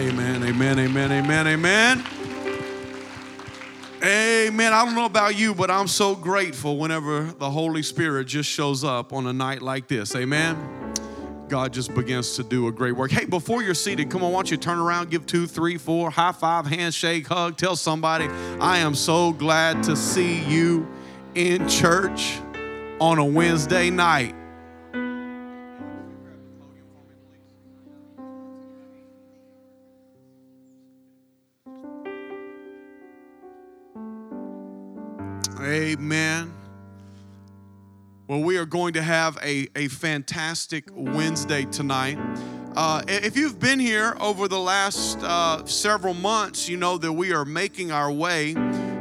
Amen, amen, amen, amen, amen. Amen. I don't know about you, but I'm so grateful whenever the Holy Spirit just shows up on a night like this. Amen. God just begins to do a great work. Hey, before you're seated, come on, why don't you turn around, give two, three, four, high five, handshake, hug, tell somebody, I am so glad to see you in church on a Wednesday night. Amen. Well, we are going to have a, a fantastic Wednesday tonight. Uh, if you've been here over the last uh, several months, you know that we are making our way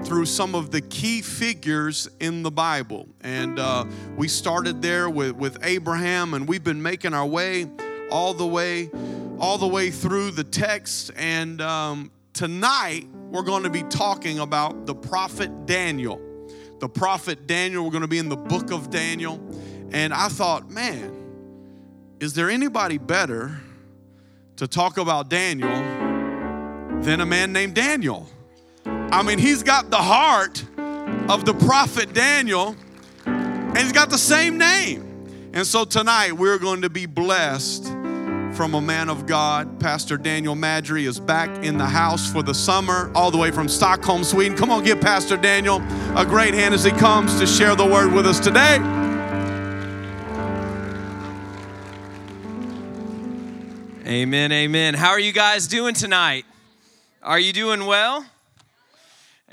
through some of the key figures in the Bible. And uh, we started there with, with Abraham, and we've been making our way all the way, all the way through the text. And um, tonight, we're going to be talking about the prophet Daniel the prophet Daniel. We're going to be in the book of Daniel. And I thought, man, is there anybody better to talk about Daniel than a man named Daniel? I mean, he's got the heart of the prophet Daniel, and he's got the same name. And so tonight we're going to be blessed from a man of God. Pastor Daniel Madry is back in the house for the summer, all the way from Stockholm, Sweden. Come on, give Pastor Daniel a great hand as he comes to share the word with us today. Amen, amen. How are you guys doing tonight? Are you doing well?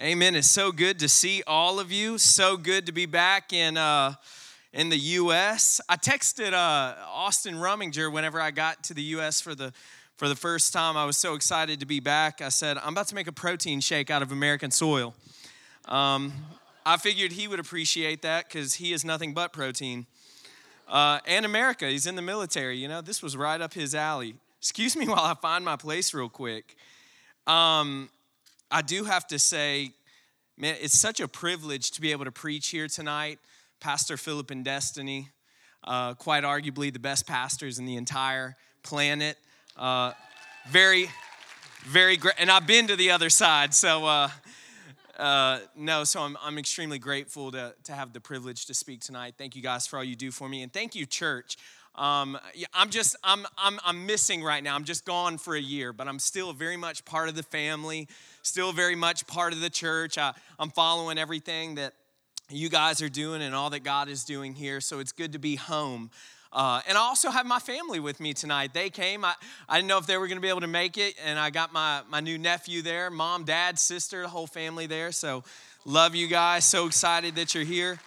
Amen. It's so good to see all of you. So good to be back in. Uh, in the U.S. I texted uh, Austin Rumminger whenever I got to the U.S. for the for the first time. I was so excited to be back. I said, "I'm about to make a protein shake out of American soil." Um, I figured he would appreciate that because he is nothing but protein. Uh, and America, he's in the military. You know, this was right up his alley. Excuse me while I find my place real quick. Um, I do have to say, man, it's such a privilege to be able to preach here tonight. Pastor Philip and Destiny, uh, quite arguably the best pastors in the entire planet. Uh, very, very great. And I've been to the other side, so uh, uh, no, so I'm, I'm extremely grateful to, to have the privilege to speak tonight. Thank you guys for all you do for me, and thank you, church. Um, I'm just, I'm, I'm, I'm missing right now. I'm just gone for a year, but I'm still very much part of the family, still very much part of the church. I, I'm following everything that you guys are doing and all that God is doing here. So it's good to be home. Uh, and I also have my family with me tonight. They came. I, I didn't know if they were going to be able to make it. And I got my, my new nephew there mom, dad, sister, the whole family there. So love you guys. So excited that you're here.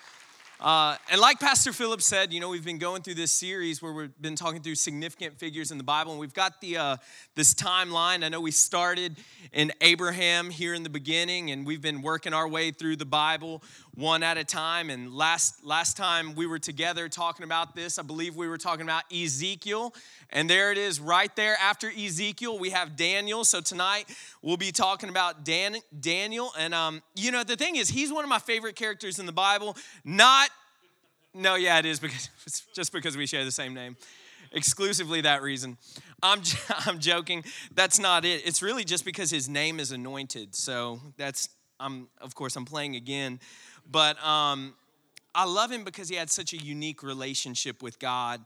Uh, and like Pastor Philip said, you know, we've been going through this series where we've been talking through significant figures in the Bible, and we've got the uh, this timeline. I know we started in Abraham here in the beginning, and we've been working our way through the Bible one at a time. And last last time we were together talking about this, I believe we were talking about Ezekiel, and there it is right there after Ezekiel. We have Daniel. So tonight we'll be talking about Dan, Daniel, and um, you know the thing is, he's one of my favorite characters in the Bible. Not no, yeah, it is because just because we share the same name. Exclusively that reason. I'm, I'm joking. That's not it. It's really just because his name is anointed. So that's, I'm, of course, I'm playing again. But um, I love him because he had such a unique relationship with God.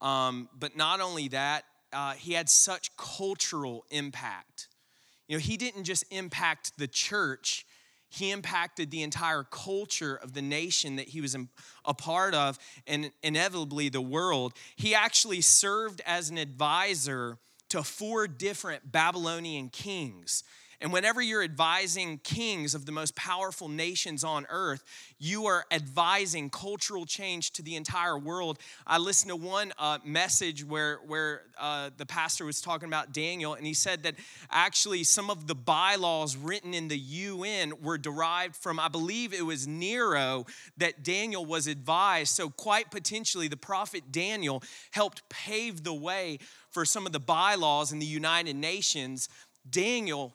Um, but not only that, uh, he had such cultural impact. You know, he didn't just impact the church, he impacted the entire culture of the nation that he was a part of and inevitably the world. He actually served as an advisor to four different Babylonian kings. And whenever you're advising kings of the most powerful nations on earth, you are advising cultural change to the entire world. I listened to one uh, message where, where uh, the pastor was talking about Daniel, and he said that actually some of the bylaws written in the UN were derived from, I believe it was Nero, that Daniel was advised. So, quite potentially, the prophet Daniel helped pave the way for some of the bylaws in the United Nations. Daniel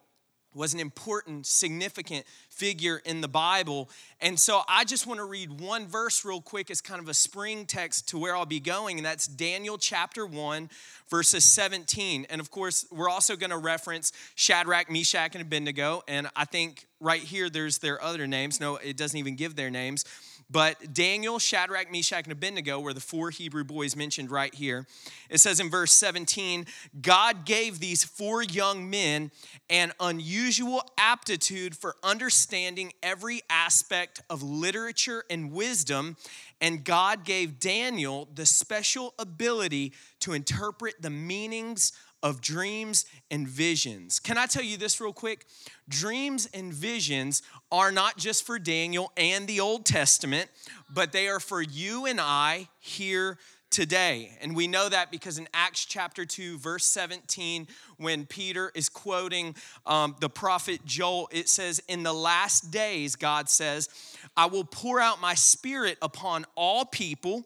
was an important, significant figure in the Bible. And so I just want to read one verse real quick as kind of a spring text to where I'll be going, and that's Daniel chapter 1, verses 17. And of course, we're also going to reference Shadrach, Meshach, and Abednego. And I think right here there's their other names. No, it doesn't even give their names. But Daniel, Shadrach, Meshach, and Abednego were the four Hebrew boys mentioned right here. It says in verse 17 God gave these four young men an unusual aptitude for understanding every aspect of literature and wisdom, and God gave Daniel the special ability to interpret the meanings of dreams and visions. Can I tell you this real quick? Dreams and visions are not just for Daniel and the Old Testament, but they are for you and I here today. And we know that because in Acts chapter 2, verse 17, when Peter is quoting um, the prophet Joel, it says, In the last days, God says, I will pour out my spirit upon all people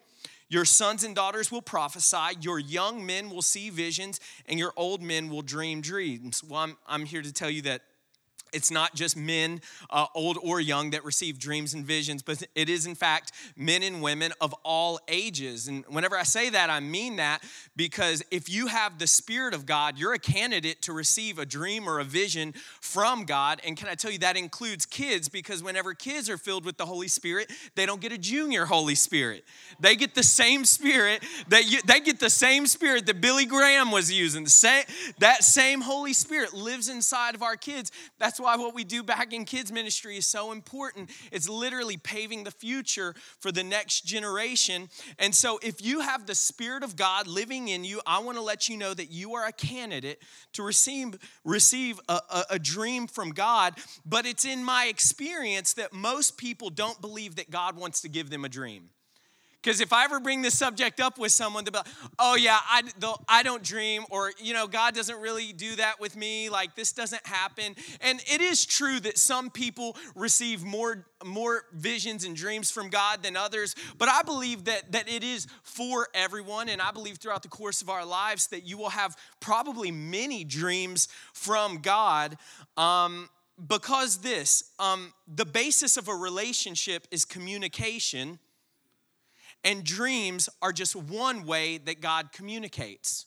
your sons and daughters will prophesy, your young men will see visions, and your old men will dream dreams. Well, I'm, I'm here to tell you that it's not just men, uh, old or young, that receive dreams and visions, but it is, in fact, men and women of all ages. And whenever I say that, I mean that because if you have the Spirit of God, you're a candidate to receive a dream or a vision from God. And can I tell you, that includes kids because whenever kids are filled with the Holy Spirit, they don't get a junior Holy Spirit. They get the same Spirit that you, they get the same Spirit that Billy Graham was using. The same, that same Holy Spirit lives inside of our kids. That's why what we do back in kids' ministry is so important. It's literally paving the future for the next generation. And so, if you have the Spirit of God living in you, I want to let you know that you are a candidate to receive, receive a, a, a dream from God. But it's in my experience that most people don't believe that God wants to give them a dream. Because if I ever bring this subject up with someone, they'll be like, oh, yeah, I, I don't dream, or, you know, God doesn't really do that with me. Like, this doesn't happen. And it is true that some people receive more, more visions and dreams from God than others, but I believe that, that it is for everyone. And I believe throughout the course of our lives that you will have probably many dreams from God. Um, because this, um, the basis of a relationship is communication and dreams are just one way that God communicates.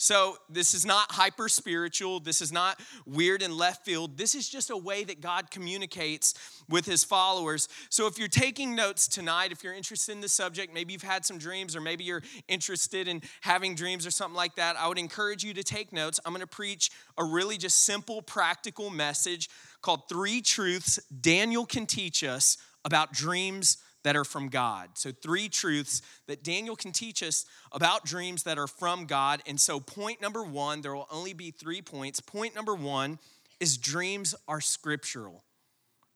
So, this is not hyper spiritual. This is not weird and left field. This is just a way that God communicates with his followers. So, if you're taking notes tonight, if you're interested in the subject, maybe you've had some dreams, or maybe you're interested in having dreams or something like that, I would encourage you to take notes. I'm going to preach a really just simple, practical message called Three Truths Daniel Can Teach Us About Dreams that are from God. So, three truths that Daniel can teach us about dreams that are from God. And so, point number one, there will only be three points. Point number one is dreams are scriptural.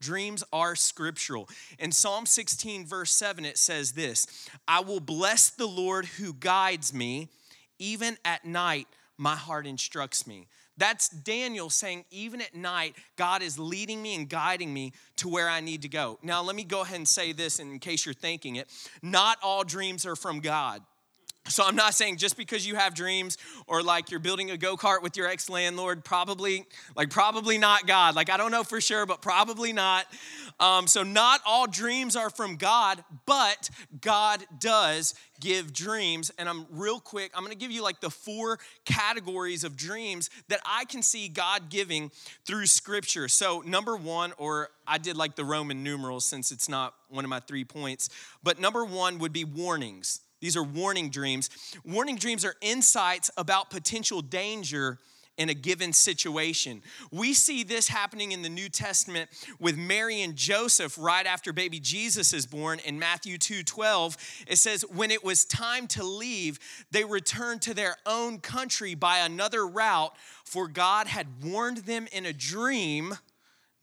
Dreams are scriptural. In Psalm 16, verse 7, it says this I will bless the Lord who guides me. Even at night, my heart instructs me. That's Daniel saying, even at night, God is leading me and guiding me to where I need to go. Now, let me go ahead and say this in case you're thinking it. Not all dreams are from God. So I'm not saying just because you have dreams or like you're building a go-kart with your ex-landlord, probably, like probably not God. Like I don't know for sure, but probably not. Um, so not all dreams are from God, but God does give dreams. And I'm real quick, I'm gonna give you like the four categories of dreams that I can see God giving through scripture. So number one, or I did like the Roman numerals since it's not one of my three points, but number one would be warnings. These are warning dreams. Warning dreams are insights about potential danger in a given situation. We see this happening in the New Testament with Mary and Joseph right after baby Jesus is born in Matthew 2:12. It says when it was time to leave, they returned to their own country by another route for God had warned them in a dream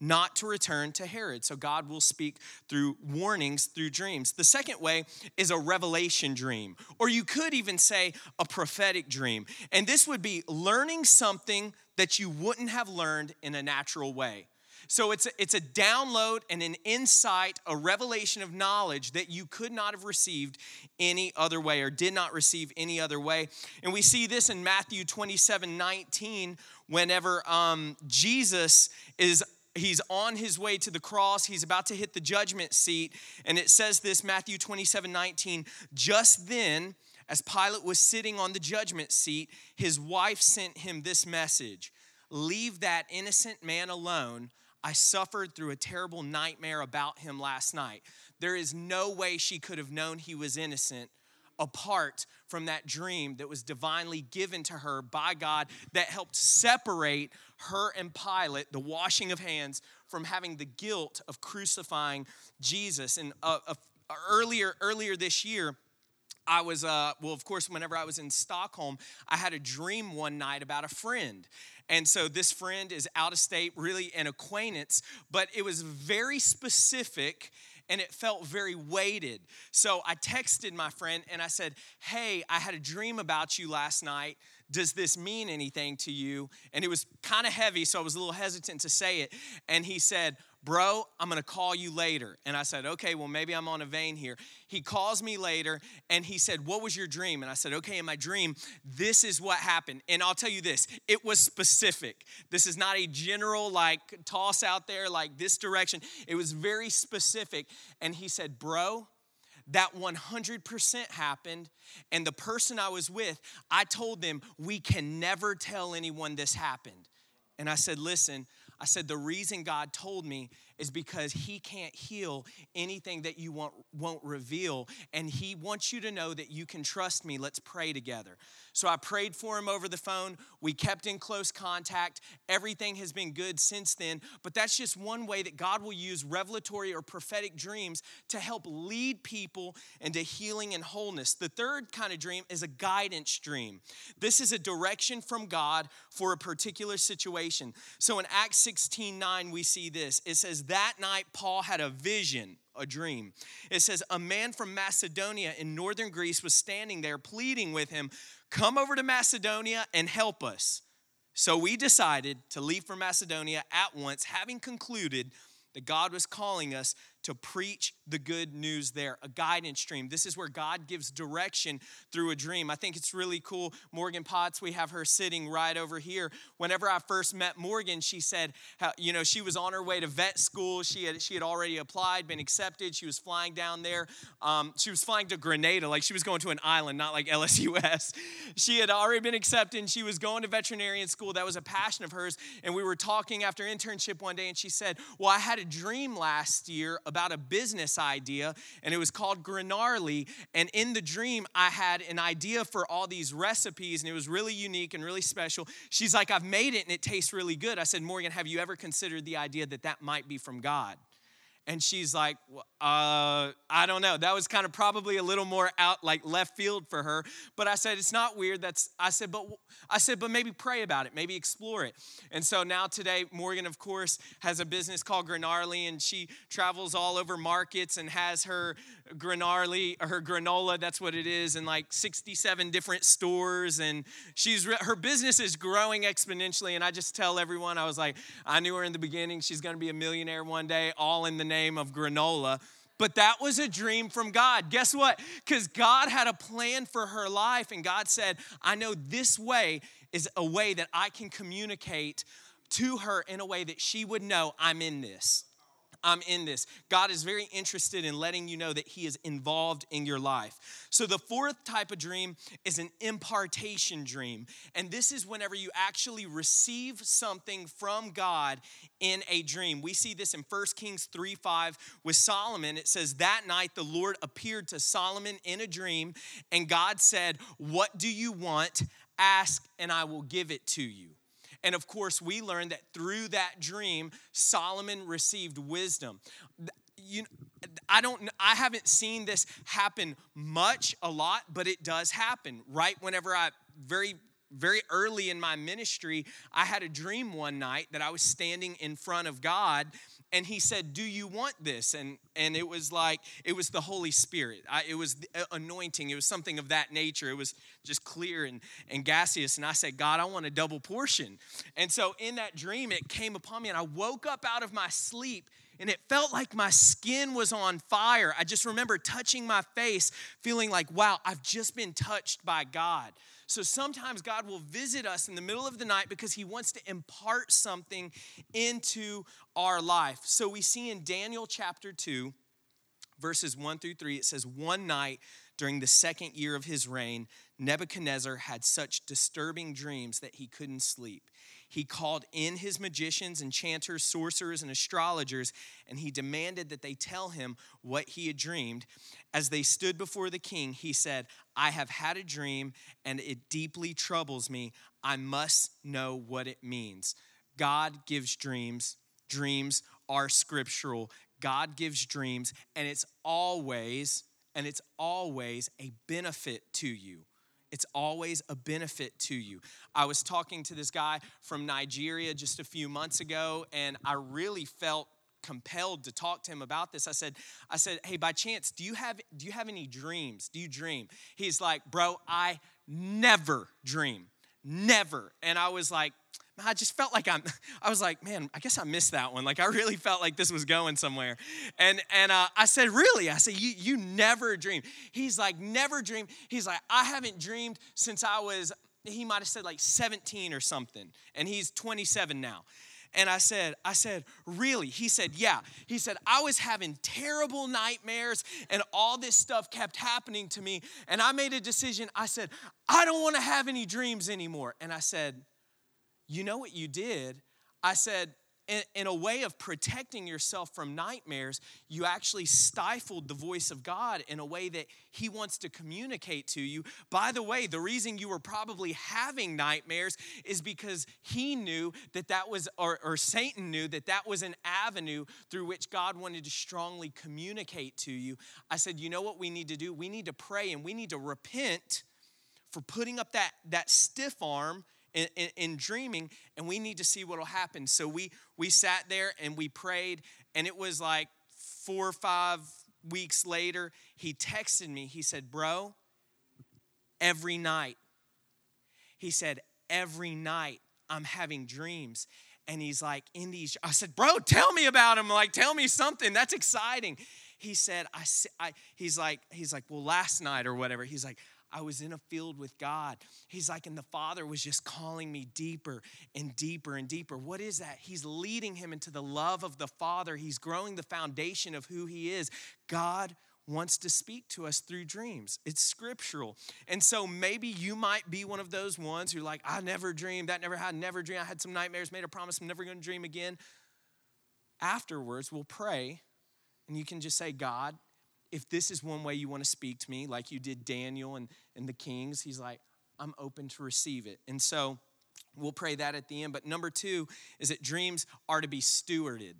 not to return to Herod. So God will speak through warnings, through dreams. The second way is a revelation dream, or you could even say a prophetic dream. And this would be learning something that you wouldn't have learned in a natural way. So it's a, it's a download and an insight, a revelation of knowledge that you could not have received any other way or did not receive any other way. And we see this in Matthew 27 19, whenever um, Jesus is he's on his way to the cross. He's about to hit the judgment seat. And it says this matthew 27 19 just then as pilate was sitting on the judgment seat his wife sent him this message. Leave that innocent man alone. I suffered through a terrible nightmare about him last night. There is no way she could have known he was innocent apart from that dream that was divinely given to her by God that helped separate her and Pilate, the washing of hands, from having the guilt of crucifying Jesus. And uh, uh, earlier, earlier this year, I was, uh, well, of course, whenever I was in Stockholm, I had a dream one night about a friend. And so this friend is out of state, really an acquaintance, but it was very specific and it felt very weighted. So I texted my friend and I said, Hey, I had a dream about you last night. Does this mean anything to you? And it was kind of heavy, so I was a little hesitant to say it. And he said, Bro, I'm gonna call you later. And I said, Okay, well, maybe I'm on a vein here. He calls me later and he said, What was your dream? And I said, Okay, in my dream, this is what happened. And I'll tell you this it was specific. This is not a general, like, toss out there, like this direction. It was very specific. And he said, Bro, that 100% happened. And the person I was with, I told them, We can never tell anyone this happened. And I said, Listen, I said, the reason God told me is because He can't heal anything that you won't, won't reveal. And He wants you to know that you can trust me. Let's pray together. So I prayed for him over the phone. We kept in close contact. Everything has been good since then. But that's just one way that God will use revelatory or prophetic dreams to help lead people into healing and wholeness. The third kind of dream is a guidance dream. This is a direction from God for a particular situation. So in Acts 16 9, we see this. It says, That night, Paul had a vision a dream. It says, A man from Macedonia in northern Greece was standing there pleading with him, Come over to Macedonia and help us. So we decided to leave for Macedonia at once, having concluded that God was calling us to preach the good news there, a guidance stream. This is where God gives direction through a dream. I think it's really cool. Morgan Potts, we have her sitting right over here. Whenever I first met Morgan, she said, how, you know, she was on her way to vet school. She had, she had already applied, been accepted. She was flying down there. Um, she was flying to Grenada, like she was going to an island, not like LSUS. She had already been accepted. she was going to veterinarian school. That was a passion of hers. And we were talking after internship one day, and she said, Well, I had a dream last year about a business idea, and it was called Granarly. And in the dream, I had an idea for all these recipes, and it was really unique and really special. She's like, I've made it, and it tastes really good. I said, Morgan, have you ever considered the idea that that might be from God? And she's like, uh, I don't know. That was kind of probably a little more out like left field for her. But I said, it's not weird. That's I said, but I said, but maybe pray about it, maybe explore it. And so now today, Morgan, of course, has a business called Granarly, and she travels all over markets and has her Granarly, her granola, that's what it is, in like 67 different stores. And she's her business is growing exponentially. And I just tell everyone, I was like, I knew her in the beginning. She's gonna be a millionaire one day, all in the name of granola. But that was a dream from God. Guess what? Because God had a plan for her life, and God said, I know this way is a way that I can communicate to her in a way that she would know I'm in this. I'm in this. God is very interested in letting you know that He is involved in your life. So, the fourth type of dream is an impartation dream. And this is whenever you actually receive something from God in a dream. We see this in 1 Kings 3 5 with Solomon. It says, That night the Lord appeared to Solomon in a dream, and God said, What do you want? Ask, and I will give it to you. And of course, we learned that through that dream, Solomon received wisdom. You, I don't I haven't seen this happen much a lot, but it does happen right whenever I very very early in my ministry, I had a dream one night that I was standing in front of God and he said do you want this? And and it was like it was the holy spirit. I, it was uh, anointing. It was something of that nature. It was just clear and, and gaseous. And i said god i want a double portion. And so in that dream it came upon me and i woke up out of my sleep and it felt like my skin was on fire. I just remember touching my face feeling like wow i've just been touched by god so sometimes God will visit us in the middle of the night because he wants to impart something into our life. So we see in Daniel chapter 2, verses 1 through 3, it says, One night during the second year of his reign, Nebuchadnezzar had such disturbing dreams that he couldn't sleep he called in his magicians, enchanters, sorcerers, and astrologers, and he demanded that they tell him what he had dreamed. As they stood before the king, he said, I have had a dream, and it deeply troubles me. I must know what it means. God gives dreams, dreams are scriptural. God gives dreams, and it's always, and it's always a benefit to you it's always a benefit to you. I was talking to this guy from Nigeria just a few months ago, and I really felt compelled to talk to him about this. I said, I said, hey, by chance, do you have do you have any dreams? Do you dream? He's like, bro, I never dream. Never. And I was like, I just felt like I'm, I was like, man, I guess I missed that one. Like I really felt like this was going somewhere. And and uh, I said, really? I said, you, you never dream. He's like, never dream. He's like, I haven't dreamed since I was, he might have said like 17 or something. And he's 27 now. And I said, I said, really? He said, yeah. He said, I was having terrible nightmares and all this stuff kept happening to me. And I made a decision. I said, I don't want to have any dreams anymore. And I said, you know what you did? I said, in, in, a way of protecting yourself from nightmares, you actually stifled the voice of God in a way that He wants to communicate to you. By the way, the reason you were probably having nightmares is because He knew that that was, or, or Satan knew that that was an avenue through which God wanted to strongly communicate to you. I said, you know what we need to do? We need to pray and we need to repent for putting up that, that stiff arm in, in, in dreaming, and we need to see what will happen. So we we sat there and we prayed, and it was like four or five weeks later, he texted me. He said, Bro, every night, he said, every night I'm having dreams. And he's like, in these, I said, Bro, tell me about him. Like, tell me something. That's exciting. He said, I, I he's like, he's like, well, last night or whatever, he's like, I was in a field with God. He's like, and the Father was just calling me deeper and deeper and deeper. What is that? He's leading him into the love of the Father. He's growing the foundation of who he is. God wants to speak to us through dreams. It's scriptural. And so maybe you might be one of those ones who like, I never dreamed, that never had, never dreamed. I had some nightmares, made a promise, I'm never gonna dream again. Afterwards, we'll pray, and you can just say, God, if this is one way you want to speak to me, like you did Daniel and, and the kings, he's like, I'm open to receive it. And so we'll pray that at the end. But number two is that dreams are to be stewarded.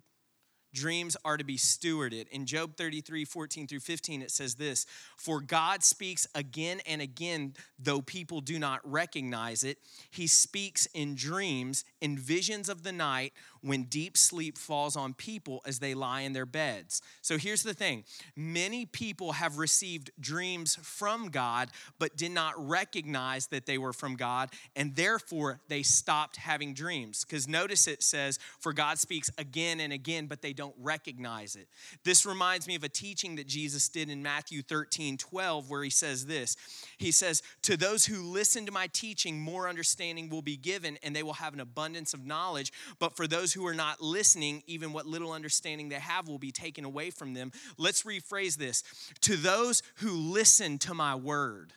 Dreams are to be stewarded. In Job 33, 14 through 15, it says this For God speaks again and again, though people do not recognize it. He speaks in dreams, in visions of the night, when deep sleep falls on people as they lie in their beds. So here's the thing many people have received dreams from God, but did not recognize that they were from God, and therefore they stopped having dreams. Because notice it says, For God speaks again and again, but they don't recognize it. This reminds me of a teaching that Jesus did in Matthew 13 12, where he says this He says, To those who listen to my teaching, more understanding will be given, and they will have an abundance of knowledge. But for those who are not listening, even what little understanding they have will be taken away from them. Let's rephrase this To those who listen to my word,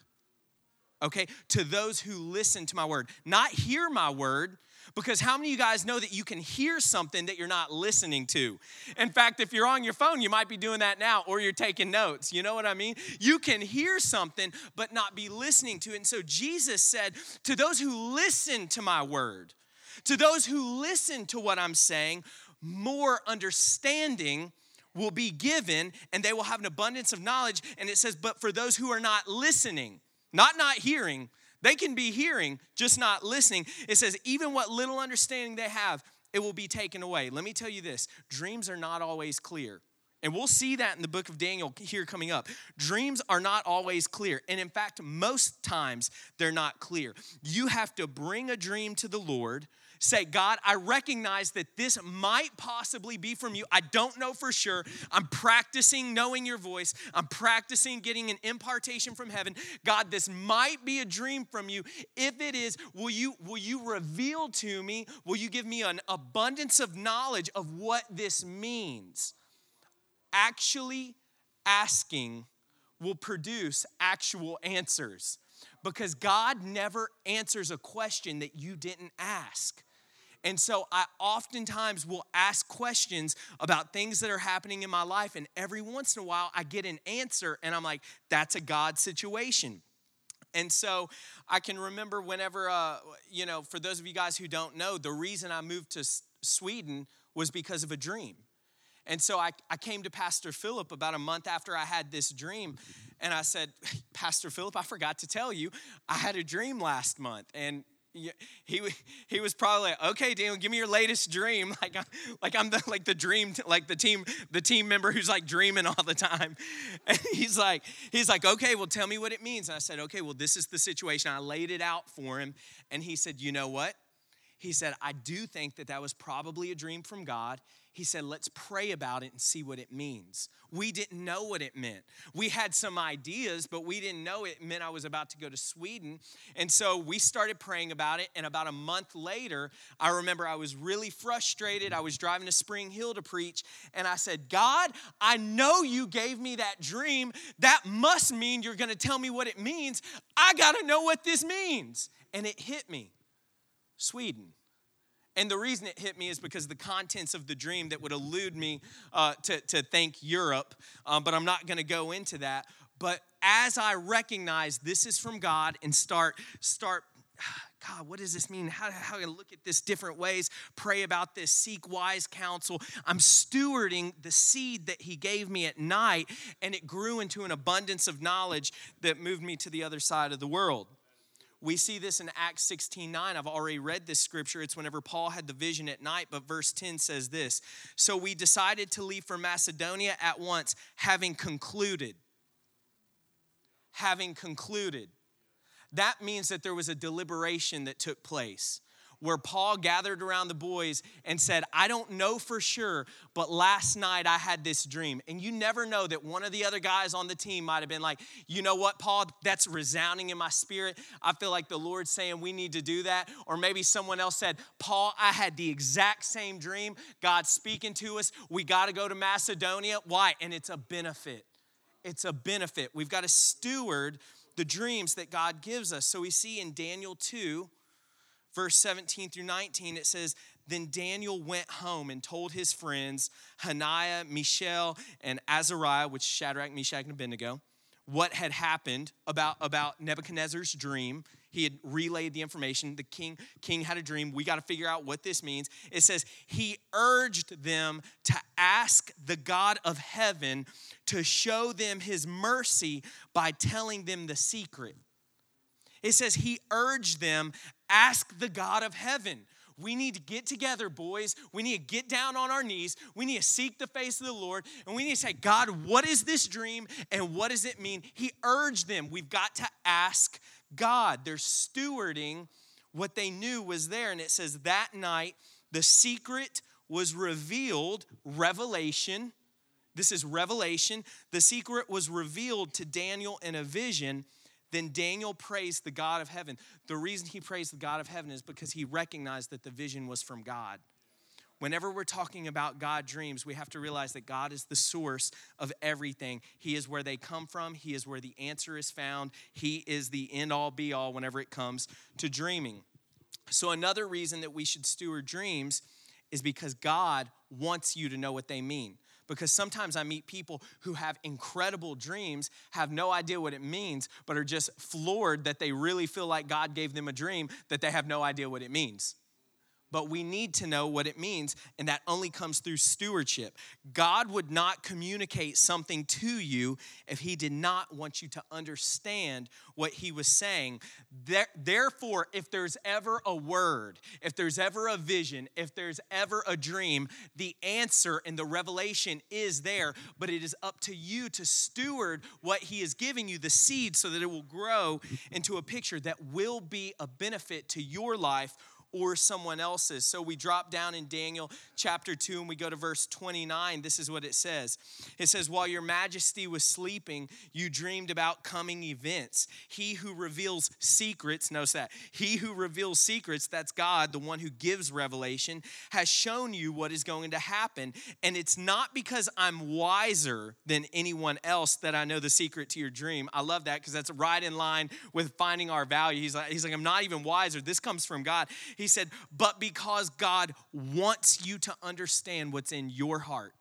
okay? To those who listen to my word, not hear my word, because how many of you guys know that you can hear something that you're not listening to? In fact, if you're on your phone, you might be doing that now or you're taking notes. You know what I mean? You can hear something but not be listening to it. And so Jesus said, To those who listen to my word, to those who listen to what I'm saying, more understanding will be given and they will have an abundance of knowledge. And it says, But for those who are not listening, not not hearing, They can be hearing, just not listening. It says, even what little understanding they have, it will be taken away. Let me tell you this dreams are not always clear. And we'll see that in the book of Daniel here coming up. Dreams are not always clear. And in fact, most times they're not clear. You have to bring a dream to the Lord say, God, I recognize that this might possibly be from you. I don't know for sure. I'm practicing knowing your voice, I'm practicing getting an impartation from heaven. God, this might be a dream from you. If it is, will you, will you reveal to me? Will you give me an abundance of knowledge of what this means? Actually asking will produce actual answers because God never answers a question that you didn't ask. And so I oftentimes will ask questions about things that are happening in my life, and every once in a while I get an answer, and I'm like, that's a God situation. And so I can remember whenever, uh, you know, for those of you guys who don't know, the reason I moved to Sweden was because of a dream. And so I, I came to Pastor Philip about a month after I had this dream, and I said, Pastor Philip, I forgot to tell you, I had a dream last month. And he he was probably like, okay, Daniel, give me your latest dream. Like I'm, like I'm the like the dream like the team the team member who's like dreaming all the time. And he's like he's like, okay, well, tell me what it means. And I said, okay, well, this is the situation. I laid it out for him, and he said, you know what? He said, I do think that that was probably a dream from God he said, let's pray about it and see what it means. We didn't know what it meant. We had some ideas, but we didn't know it meant I was about to go to Sweden. And so we started praying about it. And about a month later, I remember I was really frustrated. I was driving to Spring Hill to preach. And I said, God, I know you gave me that dream. That must mean you're going to tell me what it means. I got to know what this means. And it hit me Sweden. And the reason it hit me is because the contents of the dream that would elude me uh, to, to thank Europe, um, but I'm not going to go into that. But as I recognize this is from God and start, start, God, what does this mean? How, how do I look at this different ways? Pray about this, seek wise counsel. I'm stewarding the seed that He gave me at night, and it grew into an abundance of knowledge that moved me to the other side of the world. We see this in Acts 16 9. I've already read this scripture. It's whenever Paul had the vision at night, but verse 10 says this So we decided to leave for Macedonia at once, having concluded. Having concluded. That means that there was a deliberation that took place where Paul gathered around the boys and said, I don't know for sure, but last night I had this dream. And you never know that one of the other guys on the team might have been like, you know what, Paul, that's resounding in my spirit. I feel like the Lord's saying we need to do that. Or maybe someone else said, Paul, I had the exact same dream. God's speaking to us. We got to go to Macedonia. Why? And it's a benefit. It's a benefit. We've got to steward the dreams that God gives us. So we see in Daniel 2, verse 17 through 19, it says, Then Daniel went home and told his friends, Hananiah, Mishael, and Azariah, which Shadrach, Meshach, and Abednego, what had happened about, about Nebuchadnezzar's dream. He had relayed the information. The king, king had a dream. We got to figure out what this means. It says, He urged them to ask the God of heaven to show them his mercy by telling them the secret. It says, He urged them, ask the God of heaven. We need to get together, boys. We need to get down on our knees. We need to seek the face of the Lord. And we need to say, God, what is this dream and what does it mean? He urged them. We've got to ask God. They're stewarding what they knew was there. And it says, that night, the secret was revealed, revelation. This is revelation. The secret was revealed to Daniel in a vision then Daniel praised the God of heaven. The reason he praised the God of heaven is because he recognized that the vision was from God. Whenever we're talking about God dreams, we have to realize that God is the source of everything. He is where they come from, He is where the answer is found. He is the end all be all whenever it comes to dreaming. So, another reason that we should steward dreams is because God wants you to know what they mean because sometimes I meet people who have incredible dreams, have no idea what it means, but are just floored that they really feel like God gave them a dream that they have no idea what it means. But we need to know what it means, and that only comes through stewardship. God would not communicate something to you if He did not want you to understand what He was saying. Therefore, if there's ever a word, if there's ever a vision, if there's ever a dream, the answer and the revelation is there, but it is up to you to steward what He is giving you, the seed, so that it will grow into a picture that will be a benefit to your life or someone else's. So we drop down in Daniel chapter 2 and we go to verse 29. This is what it says It says, While your majesty was sleeping, you dreamed about coming events. He who reveals secrets, notice that, he who reveals secrets, that's God, the one who gives revelation, has shown you what is going to happen. And it's not because I'm wiser than anyone else that I know the secret to your dream. I love that because that's right in line with finding our value. He's like, he's like, I'm not even wiser. This comes from God. He he said, but because God wants you to understand what's in your heart.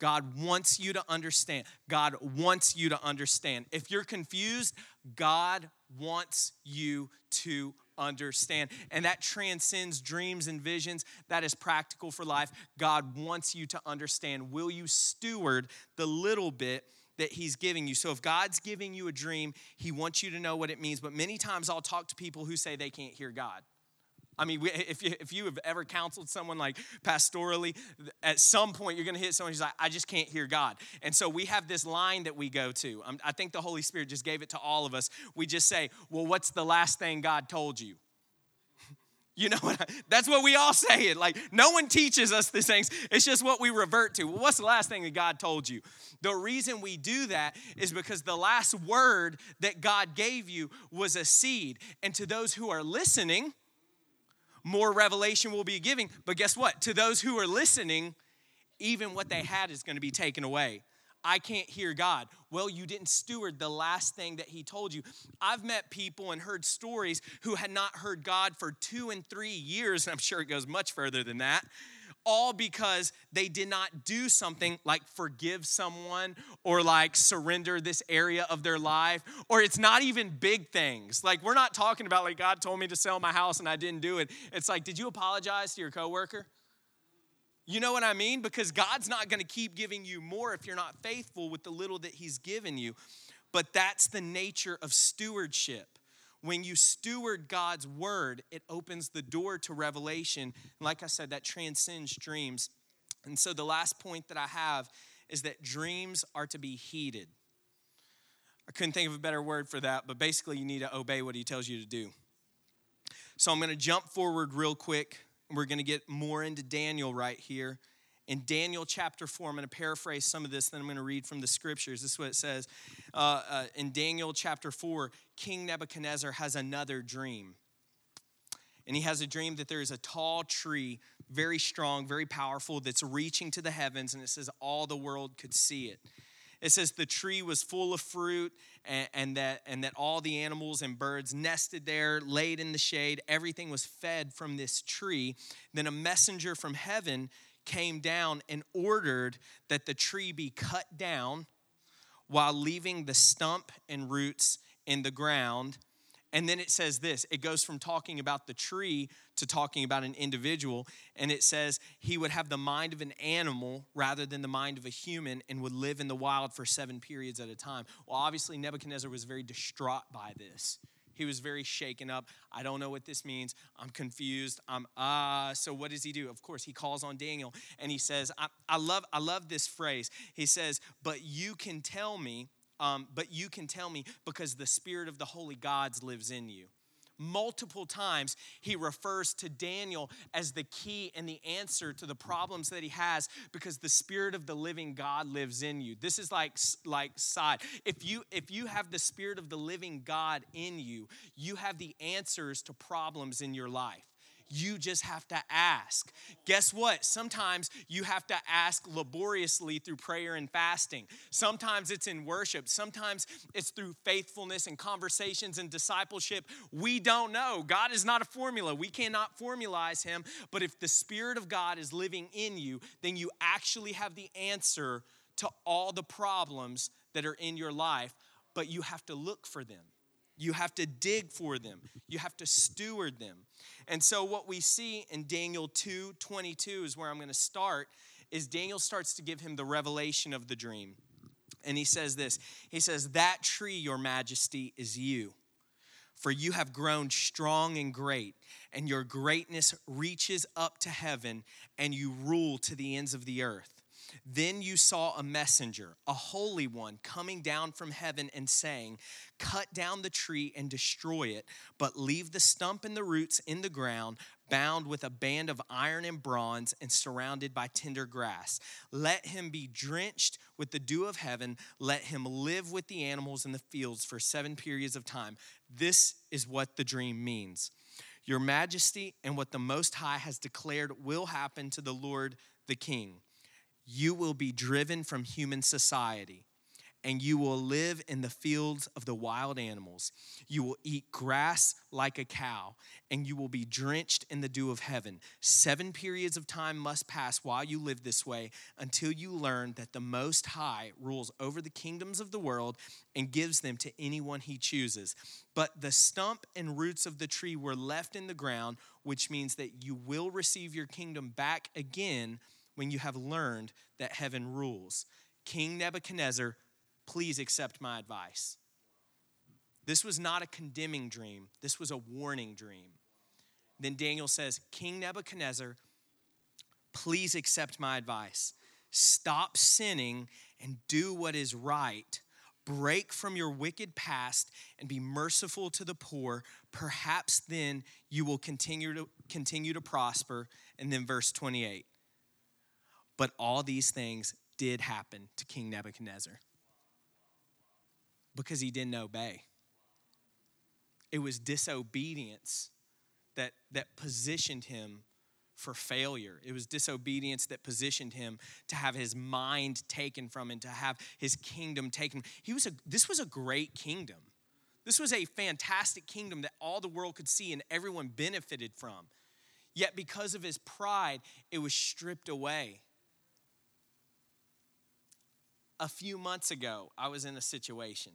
God wants you to understand. God wants you to understand. If you're confused, God wants you to understand. And that transcends dreams and visions. That is practical for life. God wants you to understand. Will you steward the little bit? That he's giving you. So, if God's giving you a dream, he wants you to know what it means. But many times I'll talk to people who say they can't hear God. I mean, if you, if you have ever counseled someone like pastorally, at some point you're going to hit someone who's like, I just can't hear God. And so we have this line that we go to. Um, I think the Holy Spirit just gave it to all of us. We just say, Well, what's the last thing God told you? You know what? That's what we all say it. Like, no one teaches us these things. It's just what we revert to. Well, what's the last thing that God told you? The reason we do that is because the last word that God gave you was a seed. And to those who are listening, more revelation will be giving. But guess what? To those who are listening, even what they had is going to be taken away. I can't hear God. Well, you didn't steward the last thing that He told you. I've met people and heard stories who had not heard God for two and three years, and I'm sure it goes much further than that all because they did not do something like forgive someone or like surrender this area of their life. Or it's not even big things. Like we're not talking about like god told me to sell my house and i didn't do it. It's like did you apologize to your coworker? You know what i mean? Because god's not going to keep giving you more if you're not faithful with the little that he's given you. But that's the nature of stewardship when you steward God's word, it opens the door to revelation. And like I said, that transcends dreams. And so the last point that I have is that dreams are to be heeded. I couldn't think of a better word for that, but basically, you need to obey what he tells you to do. So I'm going to jump forward real quick. We're going to get more into Daniel right here in Daniel chapter 4, I'm going to paraphrase some of this, then I'm going to read from the scriptures. This is what it says. Uh, uh, in Daniel chapter 4, King Nebuchadnezzar has another dream. And he has a dream that there is a tall tree, very strong, very powerful, that's reaching to the heavens, and it says all the world could see it. It says the tree was full of fruit, and, and, that, and that all the animals and birds nested there, laid in the shade. Everything was fed from this tree. Then a messenger from heaven came down and ordered that the tree be cut down while leaving the stump and roots in the ground. And then it says this it goes from talking about the tree to talking about an individual. And it says he would have the mind of an animal rather than the mind of a human and would live in the wild for seven periods at a time. Well, obviously, Nebuchadnezzar was very distraught by this. He was very shaken up. I don't know what this means. I'm confused. I'm ah. Uh, so what does he do? Of course, he calls on Daniel and he says, I, I love I love this phrase. He says, "But you can tell me, um, but you can tell me because the spirit of the holy gods lives in you." Multiple times he refers to Daniel as the key and the answer to the problems that he has because the spirit of the living God lives in you. This is like like side. If you if you have the spirit of the living God in you, you have the answers to problems in your life. You just have to ask. Guess what? Sometimes you have to ask laboriously through prayer and fasting. Sometimes it's in worship. Sometimes it's through faithfulness and conversations and discipleship. We don't know. God is not a formula. We cannot formalize Him. But if the Spirit of God is living in you, then you actually have the answer to all the problems that are in your life, but you have to look for them. You have to dig for them. You have to steward them. And so what we see in Daniel 2 22 is where I'm going to start, is Daniel starts to give him the revelation of the dream. And he says this He says, That tree, your majesty, is you. For you have grown strong and great, and your greatness reaches up to heaven, and you rule to the ends of the earth. Then you saw a messenger, a holy one, coming down from heaven and saying, Cut down the tree and destroy it, but leave the stump and the roots in the ground, bound with a band of iron and bronze and surrounded by tender grass. Let him be drenched with the dew of heaven. Let him live with the animals in the fields for seven periods of time. This is what the dream means. Your majesty and what the Most High has declared will happen to the Lord the King you will be driven from human society and you will live in the fields of the wild animals. You will eat grass like a cow, and you will be drenched in the dew of heaven. Seven periods of time must pass while you live this way until you learn that the Most High rules over the kingdoms of the world and gives them to anyone he chooses. But the stump and roots of the tree were left in the ground, which means that you will receive your kingdom back again when you have learned that heaven rules. King Nebuchadnezzar, please accept my advice. This was not a condemning dream, this was a warning dream. Then Daniel says, King Nebuchadnezzar, please accept my advice. Stop sinning and do what is right. Break from your wicked past and be merciful to the poor. Perhaps then you will continue to continue to prosper. And then verse 28. But all these things did happen to King Nebuchadnezzar because he didn't obey. It was disobedience that, that positioned him for failure. It was disobedience that positioned him to have his mind taken from him, to have his kingdom taken. He was a, this was a great kingdom. This was a fantastic kingdom that all the world could see and everyone benefited from. Yet, because of his pride, it was stripped away a few months ago, I was in a situation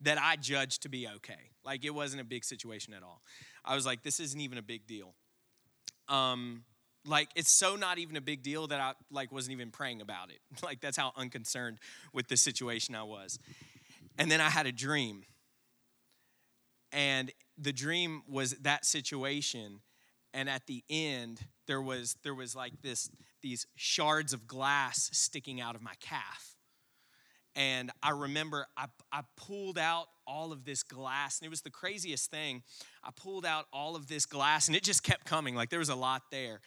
that I judged to be okay. Like it wasn't a big situation at all. I was like, this isn't even a big deal. Um, like it's so not even a big deal that I like wasn't even praying about it. Like that's how unconcerned with the situation I was. And then I had a dream. And the dream was that situation and at the end there was there was like this these shards of glass sticking out of my calf. And I remember I, I pulled out all of this glass, and it was the craziest thing. I pulled out all of this glass, and it just kept coming. Like there was a lot there.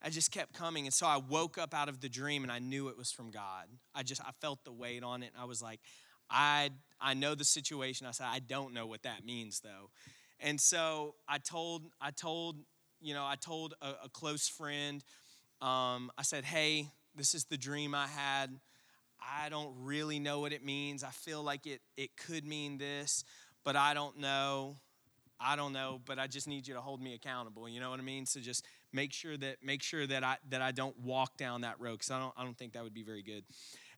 I just kept coming. And so I woke up out of the dream, and I knew it was from God. I just, I felt the weight on it, and I was like, I, I know the situation. I said, I don't know what that means, though. And so I told, I told, you know, I told a, a close friend, um, I said, Hey, this is the dream I had. I don't really know what it means. I feel like it, it could mean this, but I don't know. I don't know, but I just need you to hold me accountable. You know what I mean? So just make sure that make sure that I that I don't walk down that road because I don't I don't think that would be very good.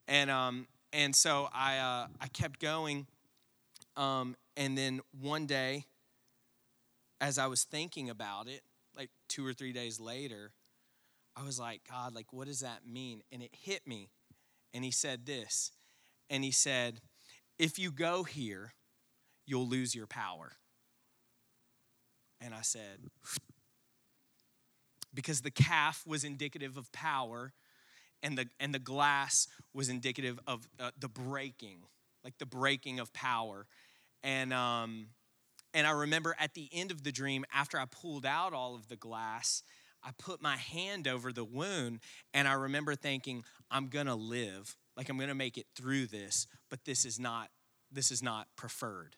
And um and so I uh, I kept going, um, and then one day, as I was thinking about it, like two or three days later, I was like, God, like, what does that mean? And it hit me. And he said this. And he said, if you go here, you'll lose your power. And I said, because the calf was indicative of power and the, and the glass was indicative of uh, the breaking, like the breaking of power. And, um, and I remember at the end of the dream, after I pulled out all of the glass, I put my hand over the wound and I remember thinking, I'm gonna live, like I'm gonna make it through this, but this is not, this is not preferred.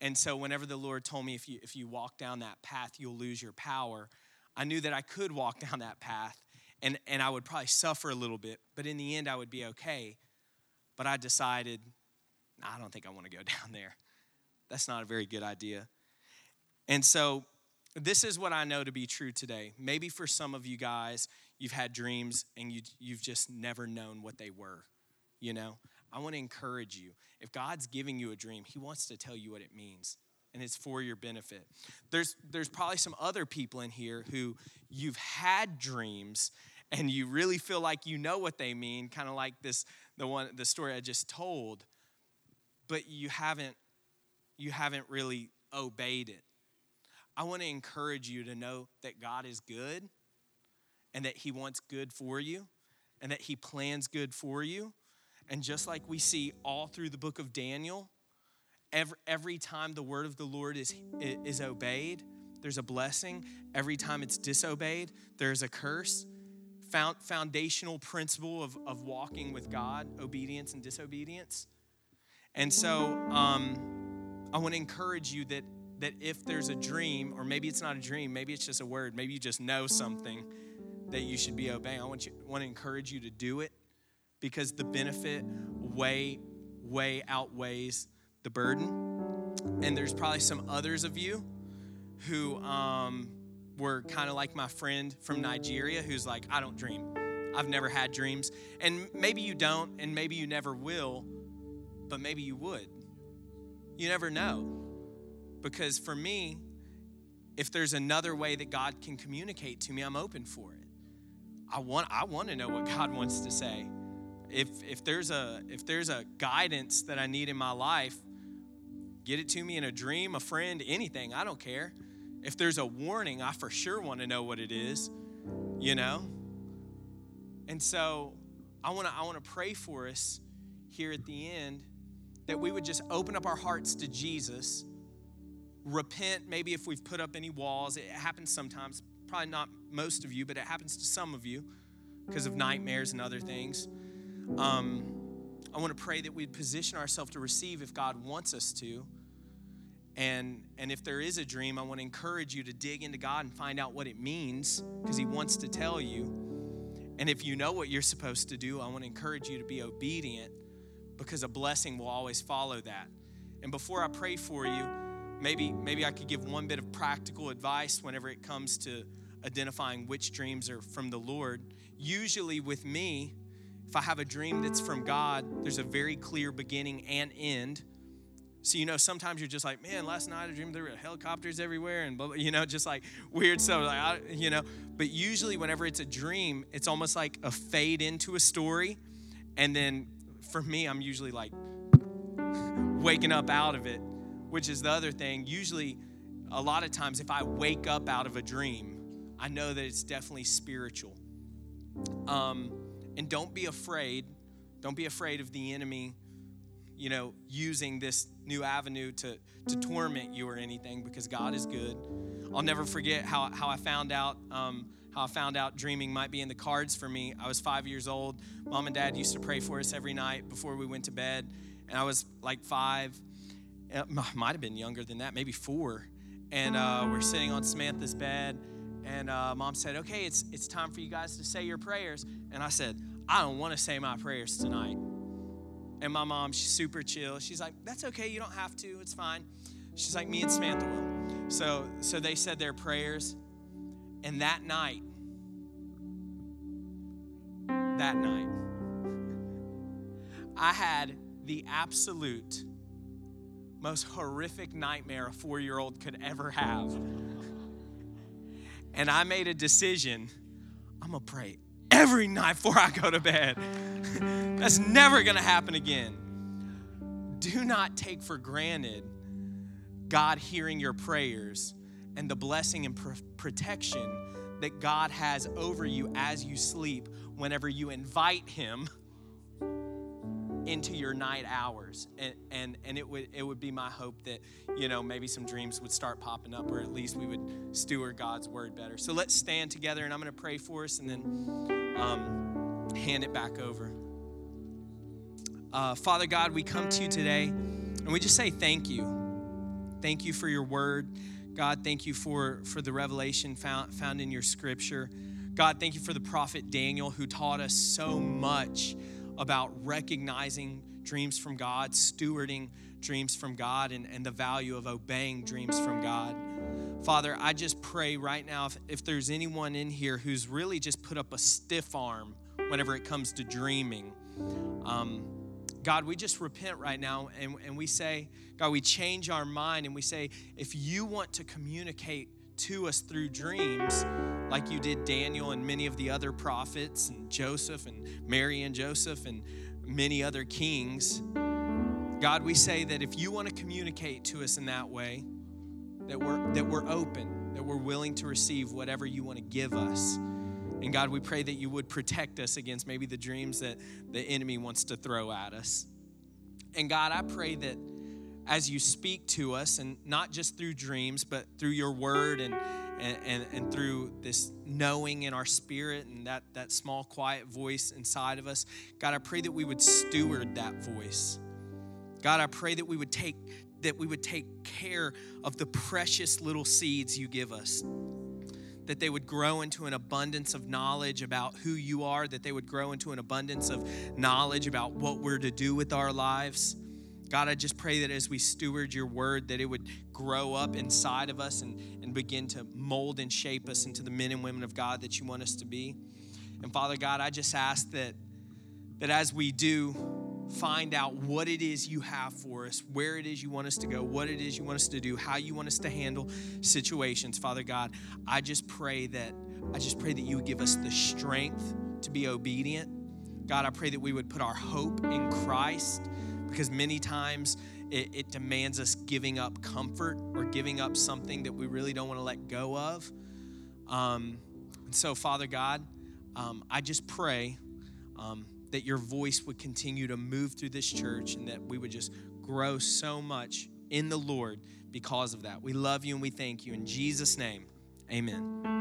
And so whenever the Lord told me if you if you walk down that path, you'll lose your power, I knew that I could walk down that path and, and I would probably suffer a little bit, but in the end I would be okay. But I decided, I don't think I want to go down there. That's not a very good idea. And so this is what I know to be true today. Maybe for some of you guys, you've had dreams and you, you've just never known what they were. You know, I want to encourage you. If God's giving you a dream, He wants to tell you what it means and it's for your benefit. There's, there's probably some other people in here who you've had dreams and you really feel like you know what they mean, kind of like this the one the story I just told, but you haven't you haven't really obeyed it. I want to encourage you to know that God is good and that he wants good for you and that he plans good for you. And just like we see all through the book of Daniel, every, every time the word of the Lord is, is obeyed, there's a blessing. Every time it's disobeyed, there's a curse. Found, foundational principle of, of walking with God, obedience and disobedience. And so um, I want to encourage you that, that if there's a dream, or maybe it's not a dream, maybe it's just a word, maybe you just know something that you should be obeying. I want, you, want to encourage you to do it because the benefit way, way outweighs the burden. And there's probably some others of you who um, were kind of like my friend from Nigeria who's like, I don't dream. I've never had dreams. And maybe you don't, and maybe you never will, but maybe you would. You never know. Because for me, if there's another way that God can communicate to me, I'm open for it. I want I want to know what God wants to say. If if there's a if there's a guidance that I need in my life, Get it to me in a dream, a friend, anything. I don't care. If there's a warning, I for sure want to know what it is, you know? And so I want to I want to pray for us here at the end that we would just open up our hearts to Jesus. Repent maybe if we've put up any walls. It happens sometimes. Probably not most of you, but it happens to some of you because of nightmares and other things. Um, I want to pray that we'd position ourselves to receive if God wants us to. And, and if there is a dream, I want to encourage you to dig into God and find out what it means because He wants to tell you. And if you know what you're supposed to do, I want to encourage you to be obedient because a blessing will always follow that. And before I pray for you, maybe, maybe I could give one bit of practical advice whenever it comes to identifying which dreams are from the Lord. Usually, with me, if I have a dream that's from God, there's a very clear beginning and end. So, you know, sometimes you're just like, man, last night I dreamed there were helicopters everywhere and, blah, blah, you know, just like weird stuff. Like, I, you know, but usually whenever it's a dream, it's almost like a fade into a story. And then for me, I'm usually like waking up out of it, which is the other thing. Usually, a lot of times, if I wake up out of a dream, I know that it's definitely spiritual. Um, and don't be afraid. Don't be afraid of the enemy, you know, using this new avenue to, to torment you or anything because God is good. I'll never forget how, how I found out um, how I found out dreaming might be in the cards for me. I was five years old. Mom and dad used to pray for us every night before we went to bed. And I was like five, might have been younger than that, maybe four. And uh, we're sitting on Samantha's bed and uh, mom said, Okay, it's, it's time for you guys to say your prayers. And I said, I don't want to say my prayers tonight. And my mom, she's super chill. She's like, That's okay. You don't have to. It's fine. She's like, Me and Samantha will. So, so they said their prayers. And that night, that night, I had the absolute most horrific nightmare a four year old could ever have and I made a decision I'm gonna pray every night before I go to bed. That's never gonna happen again. Do not take for granted God hearing your prayers and the blessing and pr- protection that God has over you as you sleep whenever you invite Him into your night hours and and and it would it would be my hope that you know maybe some dreams would start popping up or at least we would steward god's word better. So let's stand together and i'm going to pray for us and then um, hand it back over. Uh, father god we come to you today and we just say thank you. Thank you for your word. God thank you for for the revelation found found in your scripture. God thank you for the prophet daniel who taught us so much about recognizing dreams from God, stewarding dreams from God, and, and the value of obeying dreams from God. Father, I just pray right now if, if there's anyone in here who's really just put up a stiff arm whenever it comes to dreaming, um, God, we just repent right now and, and we say, God, we change our mind and we say, if you want to communicate to us through dreams, like you did Daniel and many of the other prophets, and Joseph and Mary and Joseph and many other kings, God, we say that if you want to communicate to us in that way, that we're, that we're open, that we're willing to receive whatever you want to give us. And God, we pray that you would protect us against maybe the dreams that the enemy wants to throw at us. And God, I pray that as you speak to us, and not just through dreams, but through your word and, and, and, and, through this knowing in our spirit and that, that small, quiet voice inside of us, God, I pray that we would steward that voice. God, I pray that we would take that we would take care of the precious little seeds you give us that they would grow into an abundance of knowledge about who you are, that they would grow into an abundance of knowledge about what we're to do with our lives. God, I just pray that as we steward your word, that it would grow up inside of us and, and begin to mold and shape us into the men and women of God that you want us to be. And Father God, I just ask that, that as we do, find out what it is you have for us, where it is you want us to go, what it is you want us to do, how you want us to handle situations. Father God, I just pray that I just pray that you would give us the strength to be obedient. God, I pray that we would put our hope in Christ because many times it, it demands us giving up comfort or giving up something that we really don't want to let go of. Um, and so, Father God, um, I just pray um, that your voice would continue to move through this church and that we would just grow so much in the Lord because of that. We love you and we thank you. In Jesus' name, amen.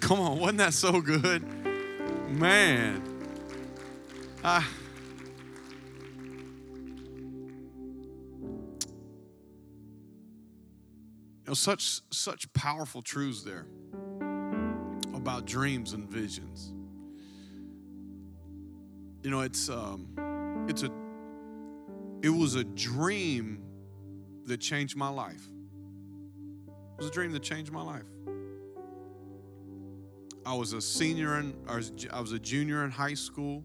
Come on, wasn't that so good? Man. Ah. You know, such such powerful truths there about dreams and visions. You know, it's um, it's a it was a dream that changed my life. It was a dream that changed my life. I was a senior in, I was a junior in high school.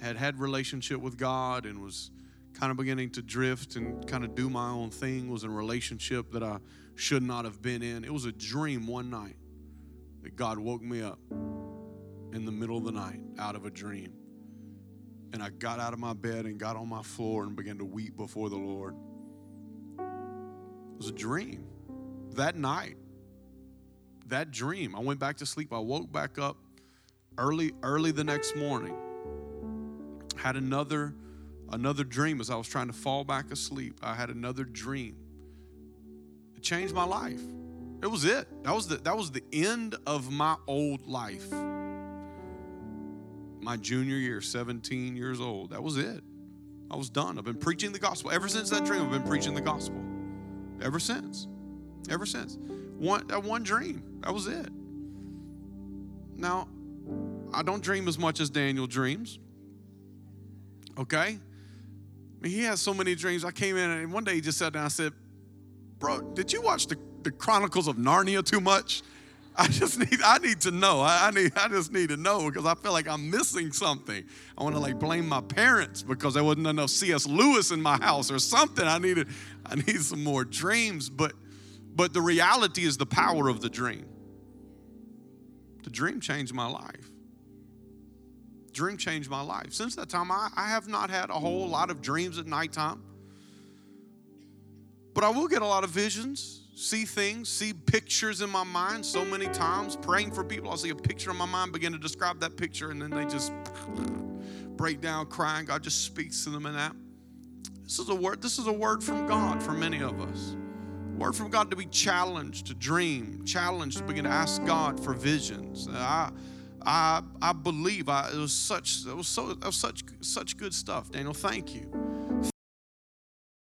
Had had relationship with God and was kind of beginning to drift and kind of do my own thing. Was in a relationship that I should not have been in. It was a dream one night that God woke me up in the middle of the night out of a dream. And I got out of my bed and got on my floor and began to weep before the Lord. It was a dream. That night, that dream, I went back to sleep. I woke back up early, early the next morning. Had another another dream as I was trying to fall back asleep. I had another dream It changed my life. It was it. That was the that was the end of my old life. My junior year, 17 years old. That was it. I was done. I've been preaching the gospel. Ever since that dream, I've been preaching the gospel. Ever since. Ever since. One that one dream. That was it. Now, I don't dream as much as Daniel dreams. Okay? I mean, he has so many dreams. I came in and one day he just sat down and said, bro, did you watch the, the Chronicles of Narnia too much? I just need I need to know. I, I, need I just need to know because I feel like I'm missing something. I want to like blame my parents because there wasn't enough C.S. Lewis in my house or something. I needed I need some more dreams, but but the reality is the power of the dream. The dream changed my life. Dream changed my life. Since that time, I, I have not had a whole lot of dreams at nighttime. But I will get a lot of visions, see things, see pictures in my mind so many times. Praying for people, I'll see a picture in my mind, begin to describe that picture, and then they just break down crying. God just speaks to them in that. This is a word, this is a word from God for many of us. Word from God to be challenged, to dream, challenged to begin to ask God for visions. Uh, I I I believe I, it was such it was so it was such such good stuff. Daniel, thank you.